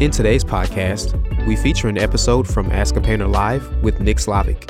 In today's podcast, we feature an episode from Ask a Painter Live with Nick Slavik.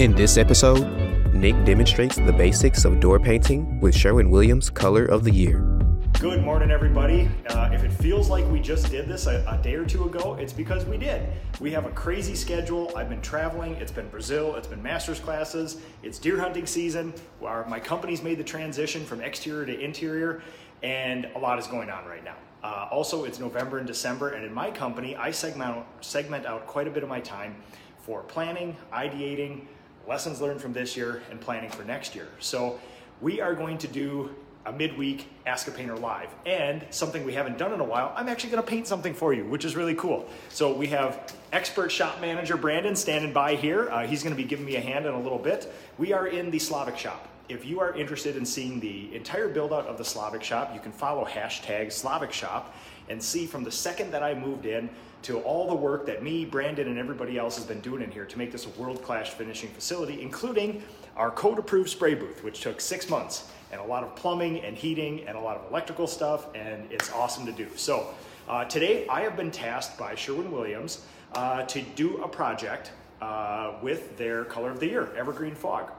In this episode, Nick demonstrates the basics of door painting with Sherwin Williams Color of the Year. Good morning, everybody. Uh, if it feels like we just did this a, a, day or two ago, it's because we did. We have a crazy schedule. I've been traveling. It's been Brazil. It's been master's classes. It's deer hunting season. Our, my company's made the transition from exterior to interior, and a lot is going on right now. Uh, also, it's November and December, and in my company, I segment, segment out quite a bit of my time for planning, ideating, lessons learned from this year, and planning for next year. So, we are going to do a midweek Ask a Painter Live. And something we haven't done in a while, I'm actually gonna paint something for you, which is really cool. So we have expert shop manager Brandon standing by here. Uh, he's gonna be giving me a hand in a little bit. We are in the Slavik shop if you are interested in seeing the entire build out of the Slavik shop, you can follow hashtag Slavik shop and see from the second that I moved in to all the work that me, Brandon, and everybody else has been doing in here to make this a world class finishing facility, including our code approved spray booth, which took six months and a lot of plumbing and heating and a lot of electrical stuff, and it's awesome to do. So, uh, today I have been tasked by Sherwin Williams uh, to do a project uh, with their color of the year, Evergreen Fog.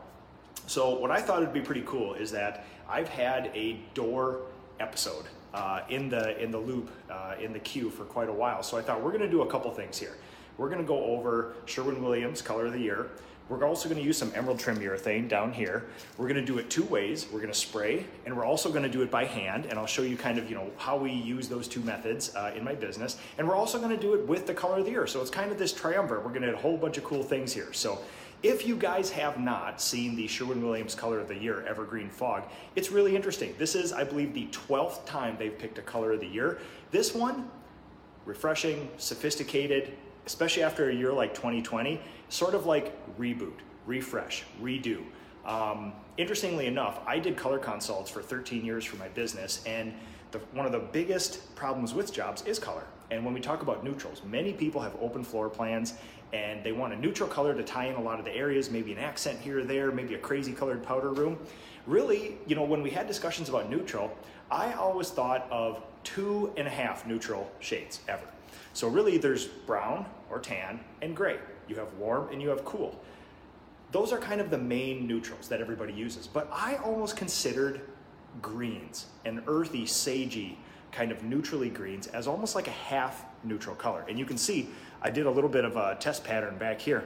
So what I thought would be pretty cool is that I've had a door episode uh, in the in the loop uh, in the queue for quite a while. So I thought we're going to do a couple things here. We're going to go over Sherwin Williams Color of the Year. We're also to use some emerald trim urethane down here. We're to do it two ways. We're to spray, and we're also to do it by hand. And I'll show you kind of you know how we use those two methods uh, in my business. And we're also to do it with the color of the year. So it's kind of this triumvirate. We're to do a whole bunch of cool things here. So if you guys have not seen the Sherwin Williams Color of the Year Evergreen Fog, it's really interesting. This is, I believe, the 12th time they've picked a Color of the Year. This one, refreshing, sophisticated, especially after a year like 2020, sort of like reboot, refresh, redo. Um, interestingly enough, I did color consults for 13 years for my business, and the, one of the biggest problems with jobs is color. And when we talk about neutrals, many people have open floor plans and they want a neutral color to tie in a lot of the areas, maybe an accent here or there, maybe a crazy colored powder room. Really, you know, when we had discussions about neutral, I always thought of two and a half neutral shades ever. So really there's brown or tan and gray. You have warm and you have cool. Those are kind of the main neutrals that everybody uses. But I almost considered greens, an earthy, sagey kind of neutrally greens as almost like a half neutral color. And you can see I did a little bit of a test pattern back here.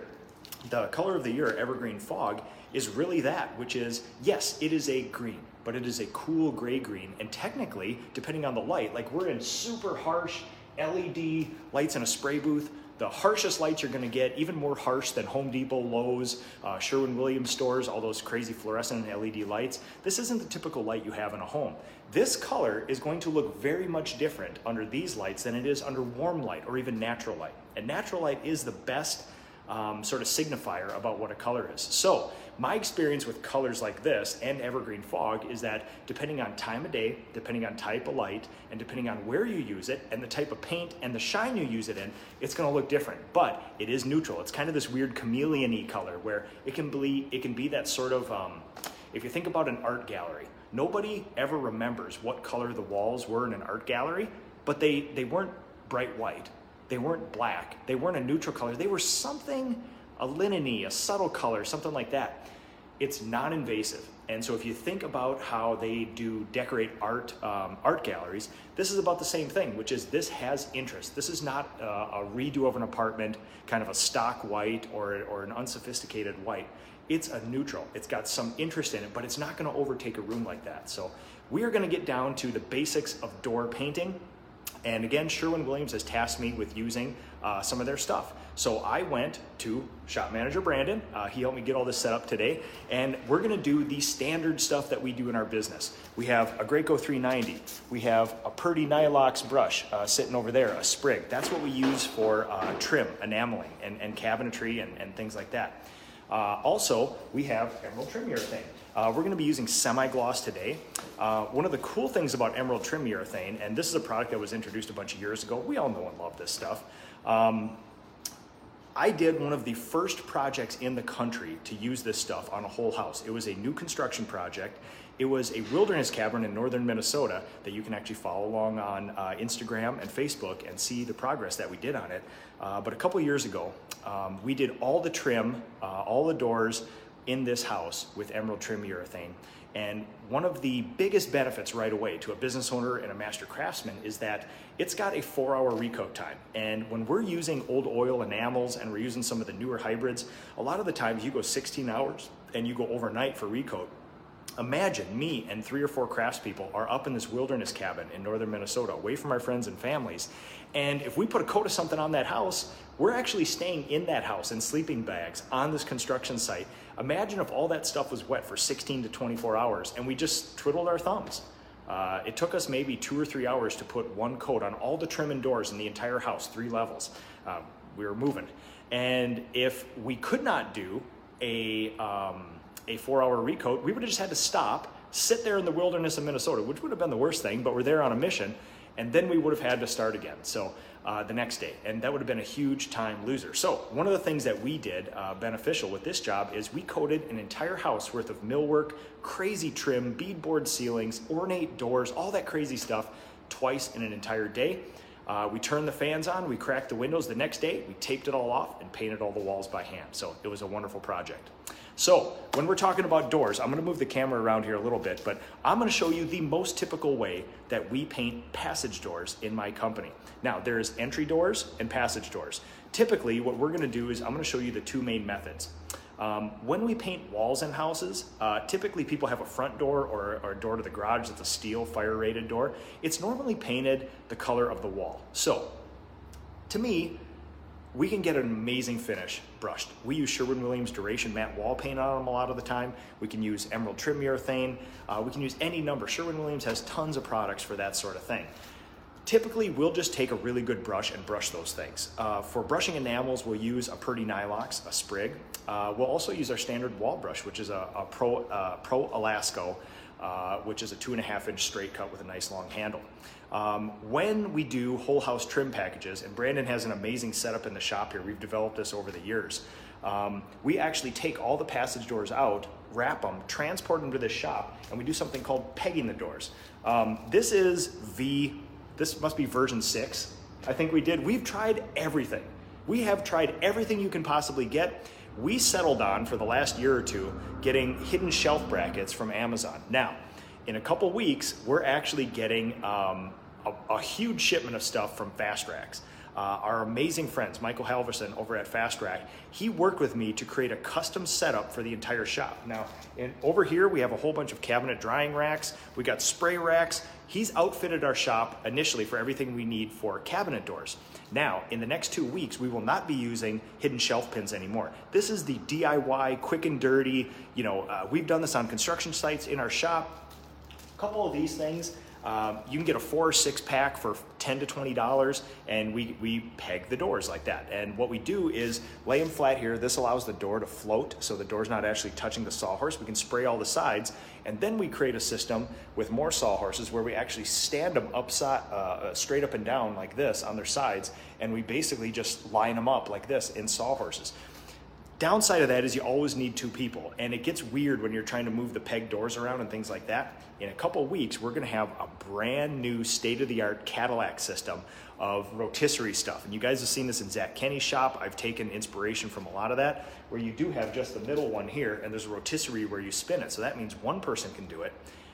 The color of the year, Evergreen Fog, is really that, which is, yes, it is a green, but it is a cool gray green. And technically, depending on the light, like we're in super harsh LED lights in a spray booth, the harshest lights you're going to get, even more harsh than Home Depot, Lowe's, uh, Sherwin Williams stores, all those crazy fluorescent LED lights. This isn't the typical light you have in a home. This color is going to look very much different under these lights than it is under warm light or even natural light. And natural light is the best um, sort of signifier about what a color is. So, my experience with colors like this and evergreen fog is that depending on time of day, depending on type of light, and depending on where you use it, and the type of paint and the shine you use it in, it's gonna look different. But it is neutral. It's kind of this weird chameleon-y color where it can be, it can be that sort of, um, if you think about an art gallery, nobody ever remembers what color the walls were in an art gallery, but they, they weren't bright white they weren't black. They weren't a neutral color. They were something, a lineny, a subtle color, something like that. It's non-invasive. And so if you think about how they do decorate art um, art galleries, this is about the same thing, which is this has interest. This is not uh, a redo of an apartment, kind of a stock white or, or an unsophisticated white. It's a neutral. It's got some interest in it, but it's not going to overtake a room like that. So we are going to get down to the basics of door painting And again, Sherwin Williams has tasked me with using uh, some of their stuff. So I went to shop manager Brandon. Uh, he helped me get all this set up today. And we're gonna do the standard stuff that we do in our business. We have a Graco 390. We have a Purdy Nylox brush uh, sitting over there, a sprig. That's what we use for uh, trim, enameling, and, and cabinetry and, and things like that. Uh, also, we have emerald trim urethane. Uh, we're to be using semi-gloss today. Uh, one of the cool things about emerald trim urethane, and this is a product that was introduced a bunch of years ago. We all know and love this stuff. Um, I did one of the first projects in the country to use this stuff on a whole house. It was a new construction project. It was a wilderness cabin in northern Minnesota that you can actually follow along on uh, Instagram and Facebook and see the progress that we did on it. Uh, but a couple years ago, um, we did all the trim, uh, all the doors in this house with emerald trim urethane. And one of the biggest benefits right away to a business owner and a master craftsman is that it's got a four hour recoat time. And when we're using old oil enamels and we're using some of the newer hybrids, a lot of the times you go 16 hours and you go overnight for recoat. Imagine me and three or four craftspeople are up in this wilderness cabin in northern Minnesota, away from our friends and families. And if we put a coat of something on that house, we're actually staying in that house in sleeping bags on this construction site. Imagine if all that stuff was wet for 16 to 24 hours and we just twiddled our thumbs. Uh, it took us maybe two or three hours to put one coat on all the trim and doors in the entire house, three levels. Uh, we were moving. And if we could not do a, um, a four hour recoat, we would have just had to stop, sit there in the wilderness of Minnesota, which would have been the worst thing, but we're there on a mission, and then we would have had to start again. So uh, the next day, and that would have been a huge time loser. So one of the things that we did uh, beneficial with this job is we coated an entire house worth of millwork, crazy trim, beadboard ceilings, ornate doors, all that crazy stuff twice in an entire day. Uh, we turned the fans on, we cracked the windows the next day, we taped it all off and painted all the walls by hand. So it was a wonderful project. So when we're talking about doors, I'm gonna move the camera around here a little bit, but I'm gonna show you the most typical way that we paint passage doors in my company. Now there's entry doors and passage doors. Typically what we're gonna do is I'm gonna show you the two main methods. Um, when we paint walls in houses, uh, typically people have a front door or, or, a door to the garage that's a steel fire rated door. It's normally painted the color of the wall. So to me, we can get an amazing finish brushed. We use Sherwin-Williams Duration Matte Wall Paint on them a lot of the time. We can use Emerald Trim Urethane. Uh, we can use any number. Sherwin-Williams has tons of products for that sort of thing. Typically, we'll just take a really good brush and brush those things. Uh, for brushing enamels, we'll use a Purdy Nylox, a sprig. Uh, we'll also use our standard wall brush, which is a, a Pro, uh, Pro Elasco, uh, which is a two and a half inch straight cut with a nice long handle. Um, when we do whole house trim packages, and Brandon has an amazing setup in the shop here, we've developed this over the years. Um, we actually take all the passage doors out, wrap them, transport them to this shop, and we do something called pegging the doors. Um, this is V, this must be version six. I think we did. We've tried everything. We have tried everything you can possibly get. We settled on for the last year or two getting hidden shelf brackets from Amazon. Now, in a couple weeks, we're actually getting um, a, a, huge shipment of stuff from Fast Racks. Uh, our amazing friends, Michael Halverson over at Fast Rack, he worked with me to create a custom setup for the entire shop. Now, in, over here, we have a whole bunch of cabinet drying racks. We got spray racks. He's outfitted our shop initially for everything we need for cabinet doors. Now, in the next two weeks, we will not be using hidden shelf pins anymore. This is the DIY, quick and dirty. You know, uh, we've done this on construction sites in our shop. A couple of these things um, you can get a four or six pack for 10 to $20 and we, we peg the doors like that. And what we do is lay them flat here. This allows the door to float so the door's not actually touching the sawhorse. We can spray all the sides and then we create a system with more sawhorses where we actually stand them upside, uh, uh straight up and down like this on their sides and we basically just line them up like this in sawhorses. Downside of that is you always need two people, and it gets weird when you're trying to move the peg doors around and things like that. In a couple weeks, we're gonna have a brand new state-of-the-art Cadillac system of rotisserie stuff. And you guys have seen this in Zach Kenny's shop. I've taken inspiration from a lot of that, where you do have just the middle one here, and there's a rotisserie where you spin it. So that means one person can do it.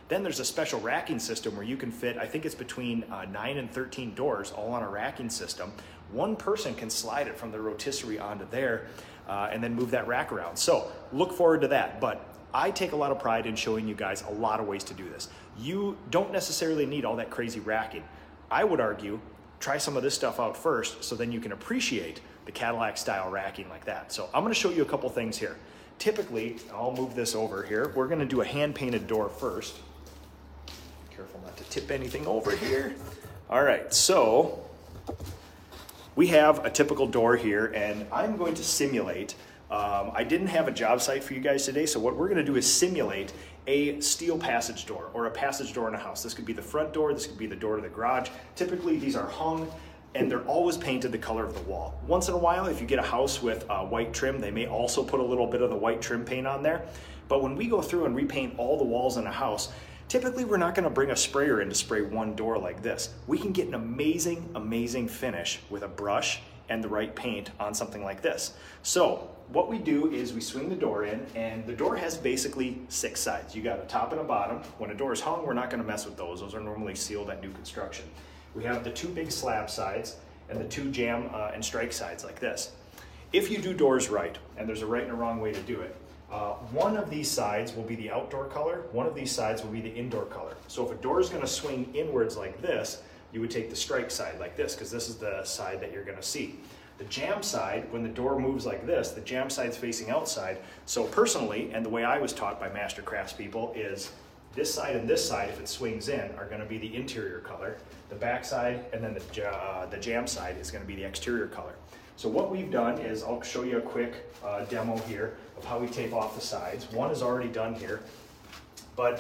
Then there's a special racking system where you can fit, I think it's between uh, 9 and 13 doors all on a racking system. One person can slide it from the rotisserie onto there uh, and then move that rack around. So look forward to that. But I take a lot of pride in showing you guys a lot of ways to do this. You don't necessarily need all that crazy racking. I would argue try some of this stuff out first so then you can appreciate the Cadillac style racking like that. So I'm gonna show you a couple things here. Typically, I'll move this over here. We're gonna do a hand painted door first. Careful not to tip anything over here. All right, so we have a typical door here and I'm going to simulate um, I didn't have a job site for you guys today, so what we're gonna do is simulate a steel passage door or a passage door in a house. This could be the front door, this could be the door to the garage. Typically, these are hung and they're always painted the color of the wall. Once in a while, if you get a house with uh, white trim, they may also put a little bit of the white trim paint on there. But when we go through and repaint all the walls in a house, typically we're not gonna bring a sprayer in to spray one door like this. We can get an amazing, amazing finish with a brush and the right paint on something like this. So what we do is we swing the door in and the door has basically six sides. You got a top and a bottom. When a door is hung, we're not gonna mess with those. Those are normally sealed at new construction. We have the two big slab sides and the two jamb uh, and strike sides like this. If you do doors right, and there's a right and a wrong way to do it, uh, one of these sides will be the outdoor color, one of these sides will be the indoor color. So if a door is gonna swing inwards like this, you would take the strike side like this, because this is the side that you're gonna see. The jamb side, when the door moves like this, the jamb side's facing outside. So personally, and the way I was taught by master craftspeople is this side and this side, if it swings in, are gonna be the interior color. The back side and then the, uh, the jamb side is gonna be the exterior color. So what we've done is, I'll show you a quick uh, demo here of how we tape off the sides. One is already done here, but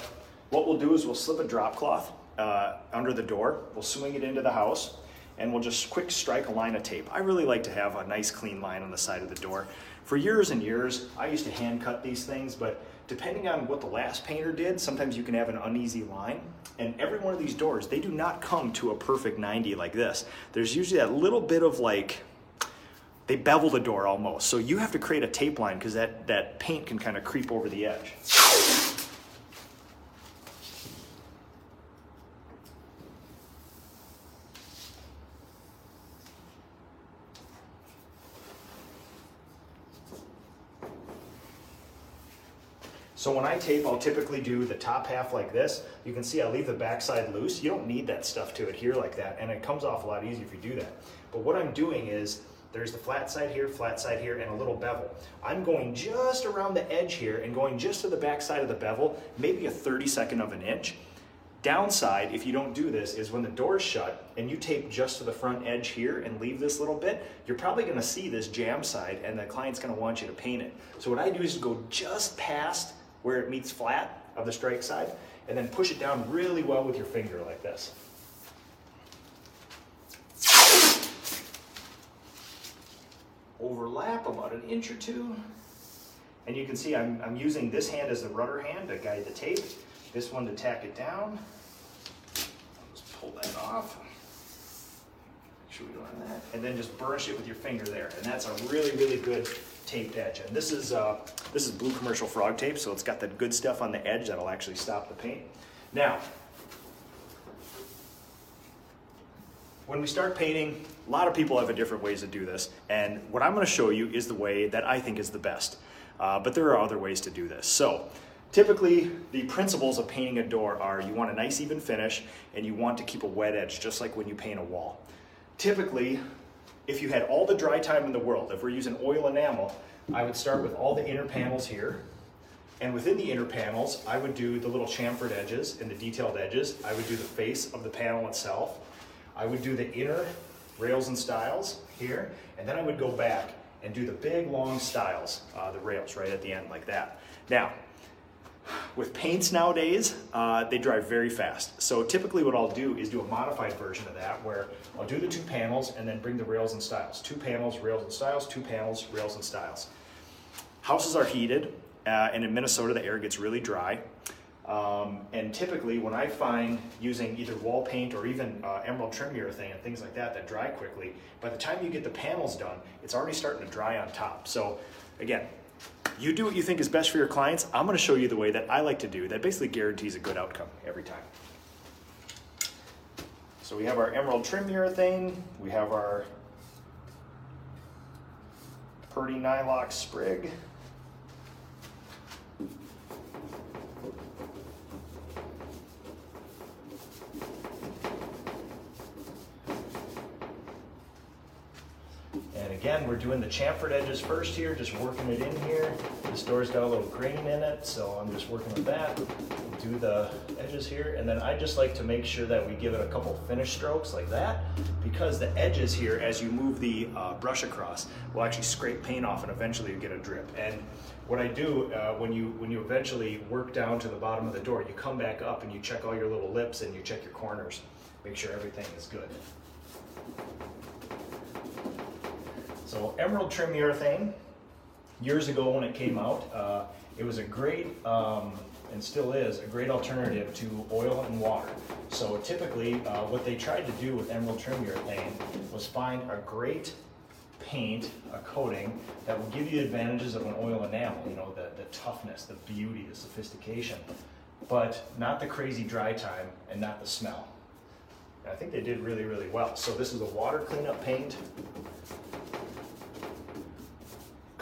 what we'll do is we'll slip a drop cloth uh, under the door, we'll swing it into the house, and we'll just quick strike a line of tape. I really like to have a nice clean line on the side of the door. For years and years, I used to hand cut these things, but depending on what the last painter did, sometimes you can have an uneasy line. And every one of these doors, they do not come to a perfect 90 like this. There's usually that little bit of like, they bevel the door almost. So you have to create a tape line because that, that paint can kind of creep over the edge. So when I tape, I'll typically do the top half like this. You can see I leave the backside loose. You don't need that stuff to adhere like that, and it comes off a lot easier if you do that. But what I'm doing is, there's the flat side here, flat side here, and a little bevel. I'm going just around the edge here and going just to the back side of the bevel, maybe a 32nd of an inch. Downside, if you don't do this, is when the door's shut and you tape just to the front edge here and leave this little bit, you're probably gonna see this jamb side and the client's gonna want you to paint it. So what I do is go just past where it meets flat of the strike side, and then push it down really well with your finger like this. Overlap about an inch or two. And you can see I'm, I'm using this hand as the rudder hand to guide the tape, this one to tack it down. I'll just pull that off. Make sure we don't have that. And then just burnish it with your finger there. And that's a really, really good taped edge. And this is, uh, this is blue commercial frog tape, so it's got the good stuff on the edge that'll actually stop the paint. Now, when we start painting, a lot of people have different ways to do this. And what I'm gonna show you is the way that I think is the best. Uh, but there are other ways to do this. So typically the principles of painting a door are you want a nice even finish and you want to keep a wet edge just like when you paint a wall. Typically if you had all the dry time in the world, if we're using oil enamel, I would start with all the inner panels here. And within the inner panels, I would do the little chamfered edges and the detailed edges. I would do the face of the panel itself. I would do the inner rails and stiles here. And then I would go back and do the big long stiles, uh, the rails right at the end like that. Now, with paints nowadays, uh, they dry very fast. So typically what I'll do is do a modified version of that where I'll do the two panels and then bring the rails and stiles. Two panels, rails and stiles, two panels, rails and stiles. Houses are heated uh, and in Minnesota the air gets really dry. Um, and typically when I find using either wall paint or even uh, emerald trim urethane and things like that that dry quickly, by the time you get the panels done, it's already starting to dry on top. So again, you do what you think is best for your clients. I'm going to show you the way that I like to do that basically guarantees a good outcome every time. So we have our emerald trim urethane, we have our Purdy Nylox sprig. again, we're doing the chamfered edges first here, just working it in here. This door's got a little grain in it, so I'm just working with that. Do the edges here, and then I just like to make sure that we give it a couple finish strokes like that, because the edges here, as you move the uh, brush across, will actually scrape paint off and eventually you get a drip. And what I do uh, when you when you eventually work down to the bottom of the door, you come back up and you check all your little lips and you check your corners, make sure everything is good. So emerald trim urethane, years ago when it came out, uh, it was a great, um, and still is, a great alternative to oil and water. So typically, uh, what they tried to do with emerald trim urethane was find a great paint, a coating, that will give you the advantages of an oil enamel, you know, the, the toughness, the beauty, the sophistication, but not the crazy dry time and not the smell. I think they did really, really well. So this is a water cleanup paint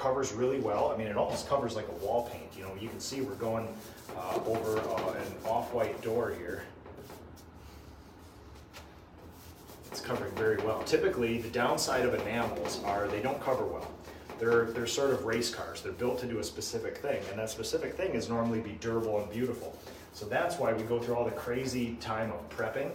covers really well. I mean, it almost covers like a wall paint. You know, you can see we're going uh, over uh, an off-white door here. It's covering very well. Typically, the downside of enamels are they don't cover well. They're, they're sort of race cars. They're built to do a specific thing, and that specific thing is normally be durable and beautiful. So that's why we go through all the crazy time of prepping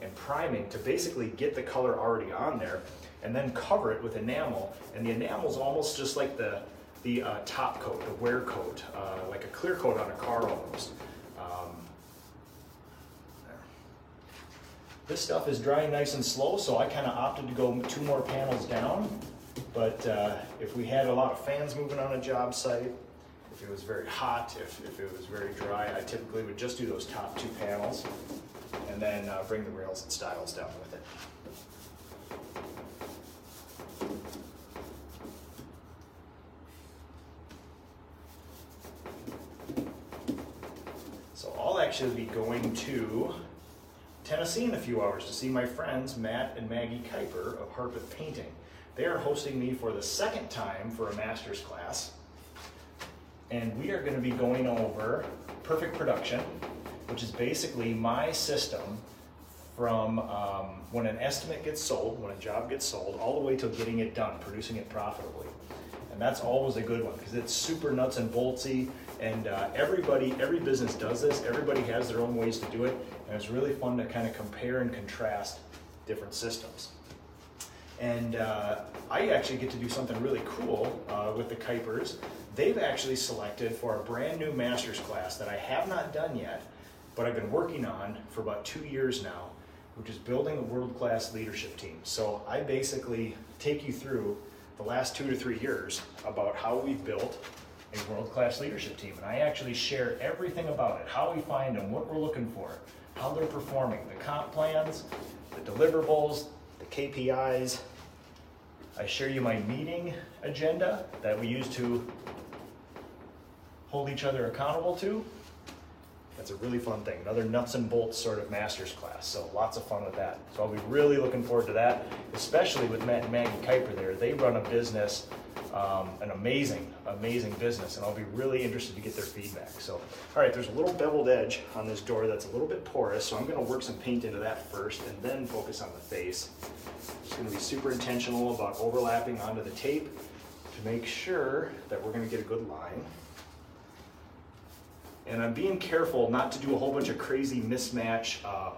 and priming to basically get the color already on there and then cover it with enamel. And the enamel is almost just like the, the uh, top coat, the wear coat, uh, like a clear coat on a car almost. Um, this stuff is drying nice and slow, so I kind of opted to go two more panels down. But uh, if we had a lot of fans moving on a job site, if it was very hot, if, if it was very dry, I typically would just do those top two panels and then uh, bring the rails and stiles down with it. So I'll actually be going to Tennessee in a few hours to see my friends Matt and Maggie Kuiper of Harpeth Painting. They are hosting me for the second time for a master's class. And we are going to be going over perfect production, which is basically my system from um, when an estimate gets sold, when a job gets sold, all the way to getting it done, producing it profitably. And that's always a good one because it's super nuts and boltsy. And uh, everybody, every business does this. Everybody has their own ways to do it. And it's really fun to kind of compare and contrast different systems. And uh, I actually get to do something really cool uh, with the Kuipers. They've actually selected for a brand new master's class that I have not done yet, but I've been working on for about two years now, which is building a world-class leadership team. So I basically take you through the last two to three years about how we've built a world-class leadership team. And I actually share everything about it, how we find them, what we're looking for, how they're performing, the comp plans, the deliverables, the KPIs. I share you my meeting agenda that we use to hold each other accountable to. That's a really fun thing. Another nuts and bolts sort of master's class. So lots of fun with that. So I'll be really looking forward to that, especially with Matt and Maggie Kuiper there. They run a business, um, an amazing, amazing business, and I'll be really interested to get their feedback. So, all right, there's a little beveled edge on this door that's a little bit porous, so I'm going to work some paint into that first and then focus on the face. Just going to be super intentional about overlapping onto the tape to make sure that we're going to get a good line. And I'm being careful not to do a whole bunch of crazy mismatch uh,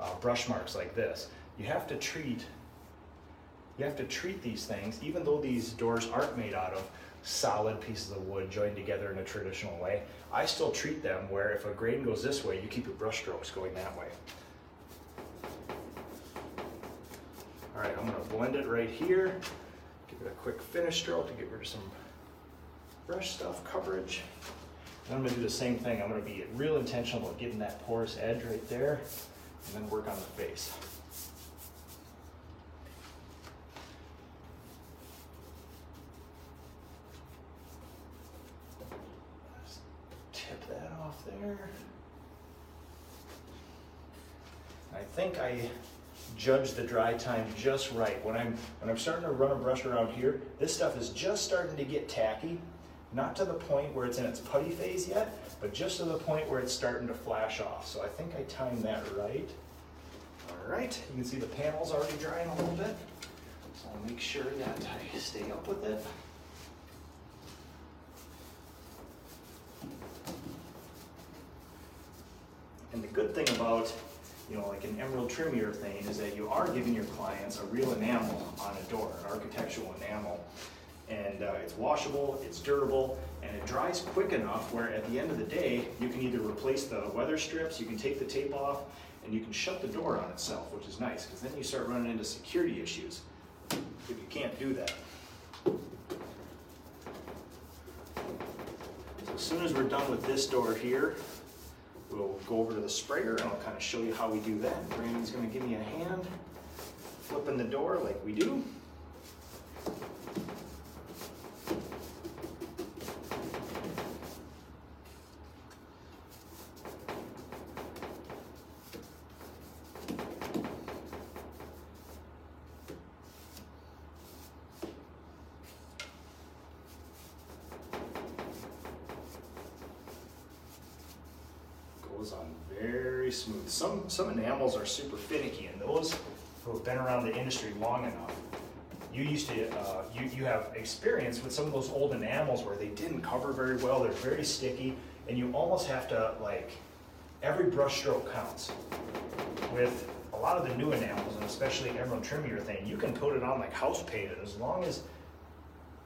uh, brush marks like this. You have to treat you have to treat these things, even though these doors aren't made out of solid pieces of wood joined together in a traditional way, I still treat them where if a grain goes this way, you keep your brush strokes going that way. All right, I'm gonna blend it right here, give it a quick finish stroke to get rid of some brush stuff coverage. And I'm gonna do the same thing. I'm gonna be real intentional about getting that porous edge right there and then work on the face. Just tip that off there. I think I judged the dry time just right. When I'm when I'm starting to run a brush around here, this stuff is just starting to get tacky. Not to the point where it's in its putty phase yet, but just to the point where it's starting to flash off. So I think I timed that right. All right, you can see the panel's already drying a little bit. So I'll make sure that I stay up with it. And the good thing about, you know, like an emerald trim urethane is that you are giving your clients a real enamel on a door, an architectural enamel. And uh, it's washable, it's durable, and it dries quick enough where at the end of the day, you can either replace the weather strips, you can take the tape off, and you can shut the door on itself, which is nice, because then you start running into security issues if you can't do that. So as soon as we're done with this door here, We'll go over to the sprayer and I'll kind of show you how we do that. Brandon's gonna give me a hand, flipping the door like we do. goes on very smooth. Some, enamels are super finicky, and those who have been around the industry long enough, you used to, uh, you, you have experience with some of those old enamels where they didn't cover very well, they're very sticky, and you almost have to, like, every brush stroke counts. With a lot of the new enamels, and especially emerald trim urethane, you can put it on like house painted as long as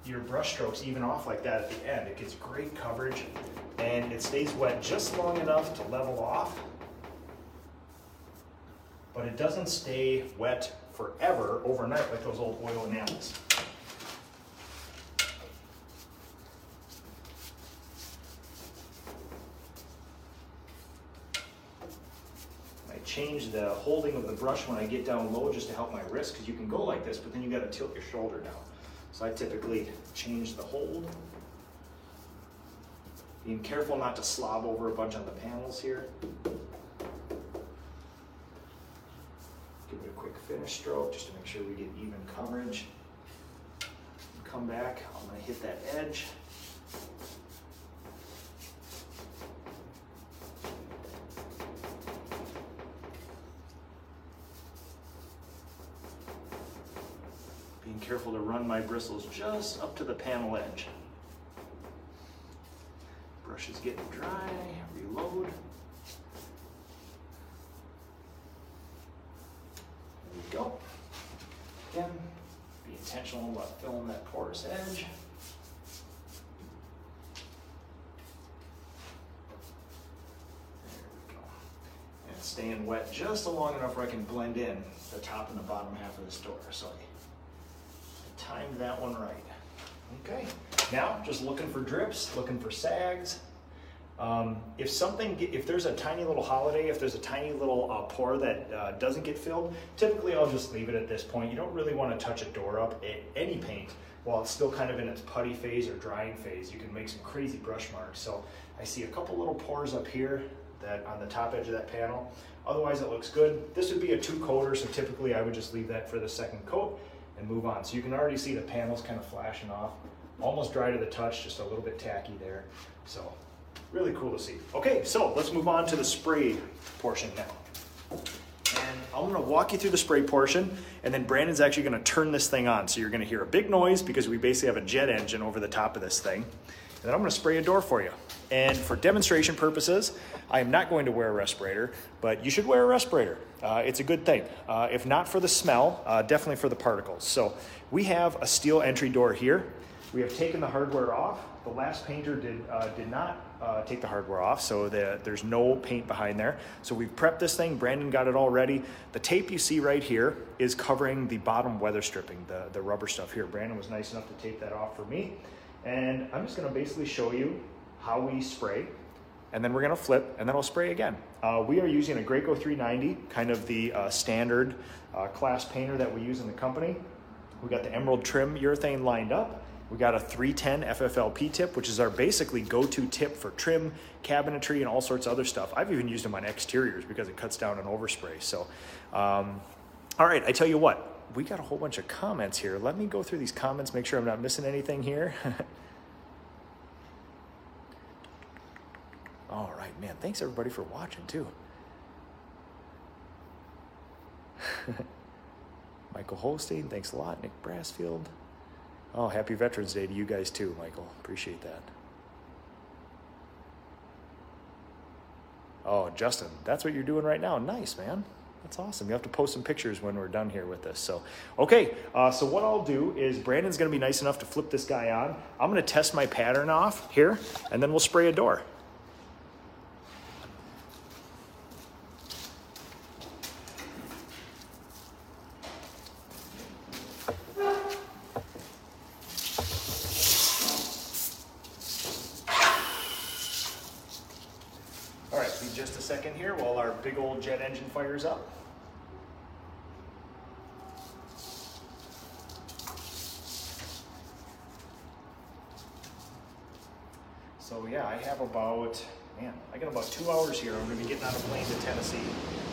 your brush strokes even off like that at the end. It gets great coverage and it stays wet just long enough to level off, but it doesn't stay wet forever overnight like those old oil enamels. I change the holding of the brush when I get down low just to help my wrist because you can go like this, but then you got to tilt your shoulder down. So I typically change the hold. Being careful not to slob over a bunch on the panels here. Give it a quick finish stroke just to make sure we get even coverage. Come back, I'm gonna hit that edge. Being careful to run my bristles just up to the panel edge. Brush is getting dry, reload. There we go. Again, be intentional about filling that porous edge. There we go. And it's staying wet just long enough where I can blend in the top and the bottom half of this door. So I timed that one right. Okay, now just looking for drips, looking for sags. Um, if something, if there's a tiny little holiday, if there's a tiny little uh, pore that uh, doesn't get filled, typically I'll just leave it at this point. You don't really want to touch a door up, at any paint, while it's still kind of in its putty phase or drying phase. You can make some crazy brush marks. So I see a couple little pores up here that on the top edge of that panel. Otherwise it looks good. This would be a two coater, so typically I would just leave that for the second coat and move on. So you can already see the panels kind of flashing off. Almost dry to the touch, just a little bit tacky there. So really cool to see. Okay, so let's move on to the spray portion now. And I'm gonna walk you through the spray portion, and then Brandon's actually gonna turn this thing on. So you're gonna hear a big noise because we basically have a jet engine over the top of this thing. And then I'm gonna spray a door for you. And for demonstration purposes, I am not going to wear a respirator, but you should wear a respirator. Uh, it's a good thing. Uh, if not for the smell, uh, definitely for the particles. So we have a steel entry door here. We have taken the hardware off. The last painter did, uh, did not uh, take the hardware off, so the, there's no paint behind there. So we've prepped this thing. Brandon got it all ready. The tape you see right here is covering the bottom weather stripping, the, the rubber stuff here. Brandon was nice enough to tape that off for me. And I'm just gonna basically show you how we spray and then we're gonna flip and then I'll spray again. Uh, we are using a Graco 390, kind of the uh, standard uh, class painter that we use in the company. We got the emerald trim urethane lined up. We got a 310 FFLP tip, which is our basically go-to tip for trim, cabinetry, and all sorts of other stuff. I've even used them on exteriors because it cuts down on overspray. So, um, all right, I tell you what, we got a whole bunch of comments here. Let me go through these comments, make sure I'm not missing anything here. all right, man, thanks everybody for watching too. Michael Holstein, thanks a lot. Nick Brassfield. Oh, happy Veterans Day to you guys too, Michael. Appreciate that. Oh, Justin, that's what you're doing right now. Nice, man. That's awesome. You have to post some pictures when we're done here with this. So, okay. Uh, so what I'll do is Brandon's going to be nice enough to flip this guy on. I'm going to test my pattern off here, and then we'll spray a door. All right, be just a second here while our big old jet engine fires up. So yeah, I have about, man, I got about two hours here. I'm gonna be getting on a plane to Tennessee.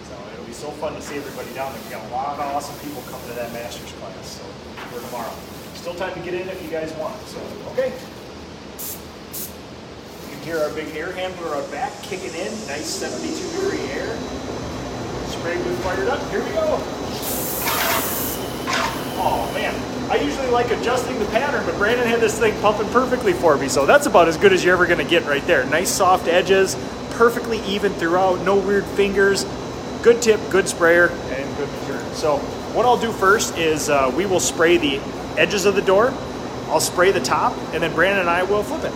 So it'll be so fun to see everybody down there. We got a lot of awesome people coming to that master's class, so for tomorrow. Still time to get in if you guys want, so, okay. You can hear our big air handler out back kicking in, nice 72 degree air. Spray booth fired up, here we go. Oh man, I usually like adjusting the pattern, but Brandon had this thing pumping perfectly for me, so that's about as good as you're ever gonna get right there. Nice soft edges, perfectly even throughout, no weird fingers, good tip, good sprayer, and good material. So what I'll do first is uh, we will spray the edges of the door, I'll spray the top, and then Brandon and I will flip it.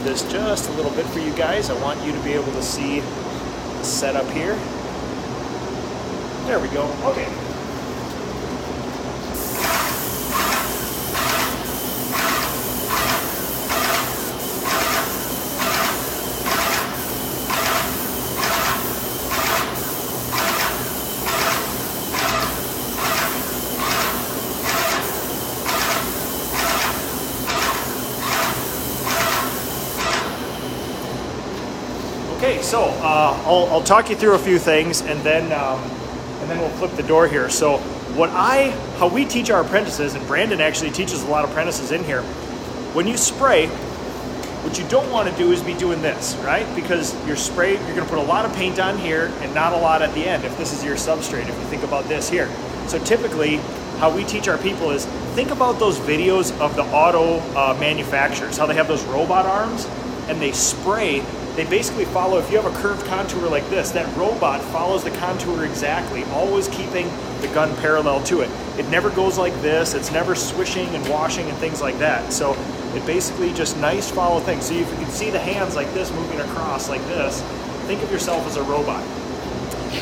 Move this just a little bit for you guys. I want you to be able to see the setup here. There we go. Okay. Okay, so uh, I'll, I'll talk you through a few things, and then um, and then we'll flip the door here. So, what I how we teach our apprentices, and Brandon actually teaches a lot of apprentices in here. When you spray, what you don't want to do is be doing this, right? Because your spray, you're going to put a lot of paint on here and not a lot at the end. If this is your substrate, if you think about this here. So typically, how we teach our people is think about those videos of the auto uh, manufacturers, how they have those robot arms and they spray they basically follow if you have a curved contour like this that robot follows the contour exactly always keeping the gun parallel to it it never goes like this it's never swishing and washing and things like that so it basically just nice follow things so if you can see the hands like this moving across like this think of yourself as a robot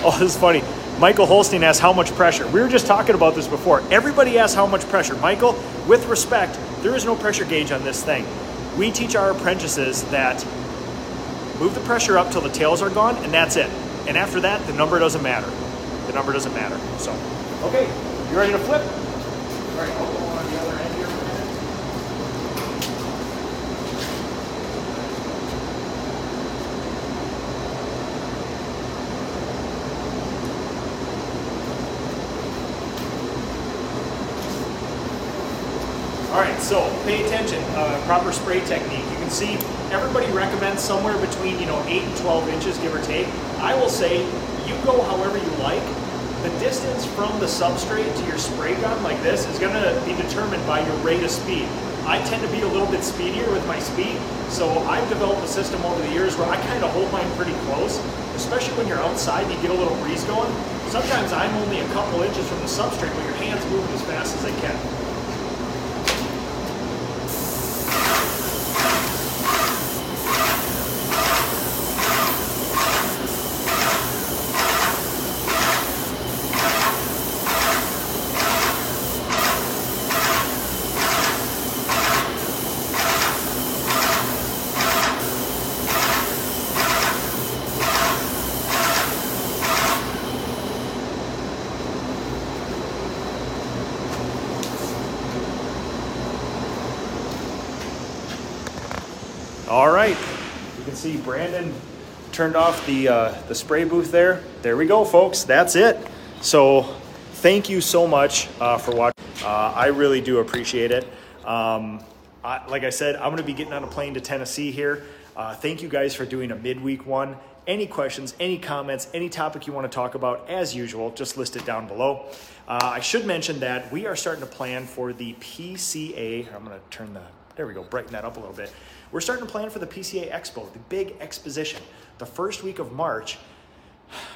oh this is funny Michael Holstein asks how much pressure. We were just talking about this before. Everybody asks how much pressure. Michael, with respect, there is no pressure gauge on this thing. We teach our apprentices that move the pressure up till the tails are gone, and that's it. And after that, the number doesn't matter. The number doesn't matter. So, okay, you ready to flip? All right, I'll go on the other end here for a minute. All right, so pay attention. Uh, proper spray technique. You can see everybody recommends somewhere between you know eight and twelve inches, give or take. I will say you go however you like. The distance from the substrate to your spray gun like this is going to be determined by your rate of speed. I tend to be a little bit speedier with my speed, so I've developed a system over the years where I kind of hold mine pretty close, especially when you're outside and you get a little breeze going. Sometimes I'm only a couple inches from the substrate, but your hand's moving as fast as they can. All right, you can see Brandon turned off the uh, the spray booth there. There we go, folks. That's it. So, thank you so much uh, for watching. Uh, I really do appreciate it. Um, I, like I said, I'm going to be getting on a plane to Tennessee here. Uh, thank you guys for doing a midweek one. Any questions, any comments, any topic you want to talk about, as usual, just list it down below. Uh, I should mention that we are starting to plan for the PCA. I'm going to turn the, there we go, brighten that up a little bit. We're starting to plan for the PCA Expo, the big exposition, the first week of March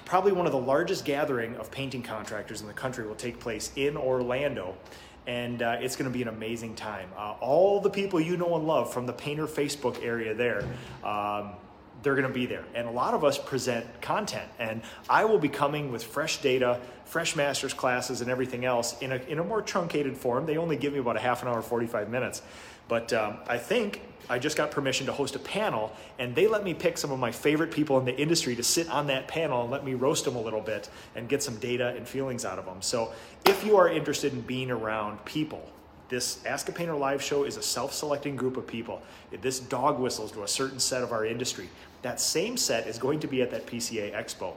probably one of the largest gathering of painting contractors in the country will take place in Orlando. And uh, it's going to be an amazing time. Uh, all the people you know and love from the painter Facebook area there, um, they're going to be there. And a lot of us present content. And I will be coming with fresh data, fresh master's classes, and everything else in a, in a more truncated form. They only give me about a half an hour, 45 minutes. But um, I think I just got permission to host a panel, and they let me pick some of my favorite people in the industry to sit on that panel and let me roast them a little bit and get some data and feelings out of them. So if you are interested in being around people, this Ask a Painter live show is a self selecting group of people. This dog whistles to a certain set of our industry. That same set is going to be at that PCA Expo.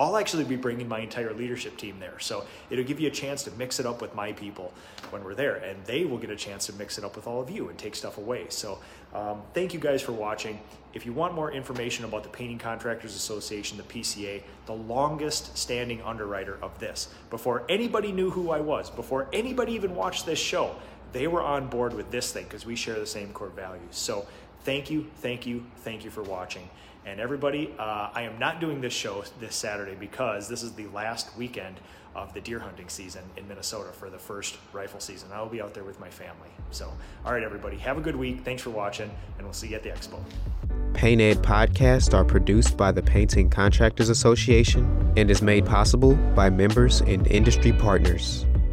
I'll actually be bringing my entire leadership team there. So it'll give you a chance to mix it up with my people when we're there, and they will get a chance to mix it up with all of you and take stuff away. So um, thank you guys for watching. If you want more information about the Painting Contractors Association, the PCA, the longest standing underwriter of this, before anybody knew who I was, before anybody even watched this show, they were on board with this thing because we share the same core values. So thank you, thank you, thank you for watching. And everybody, uh, I am not doing this show this Saturday because this is the last weekend of the deer hunting season in Minnesota for the first rifle season. I will be out there with my family. So, all right, everybody, have a good week. Thanks for watching, and we'll see you at the expo. Paint Ed podcasts are produced by the Painting Contractors Association and is made possible by members and industry partners.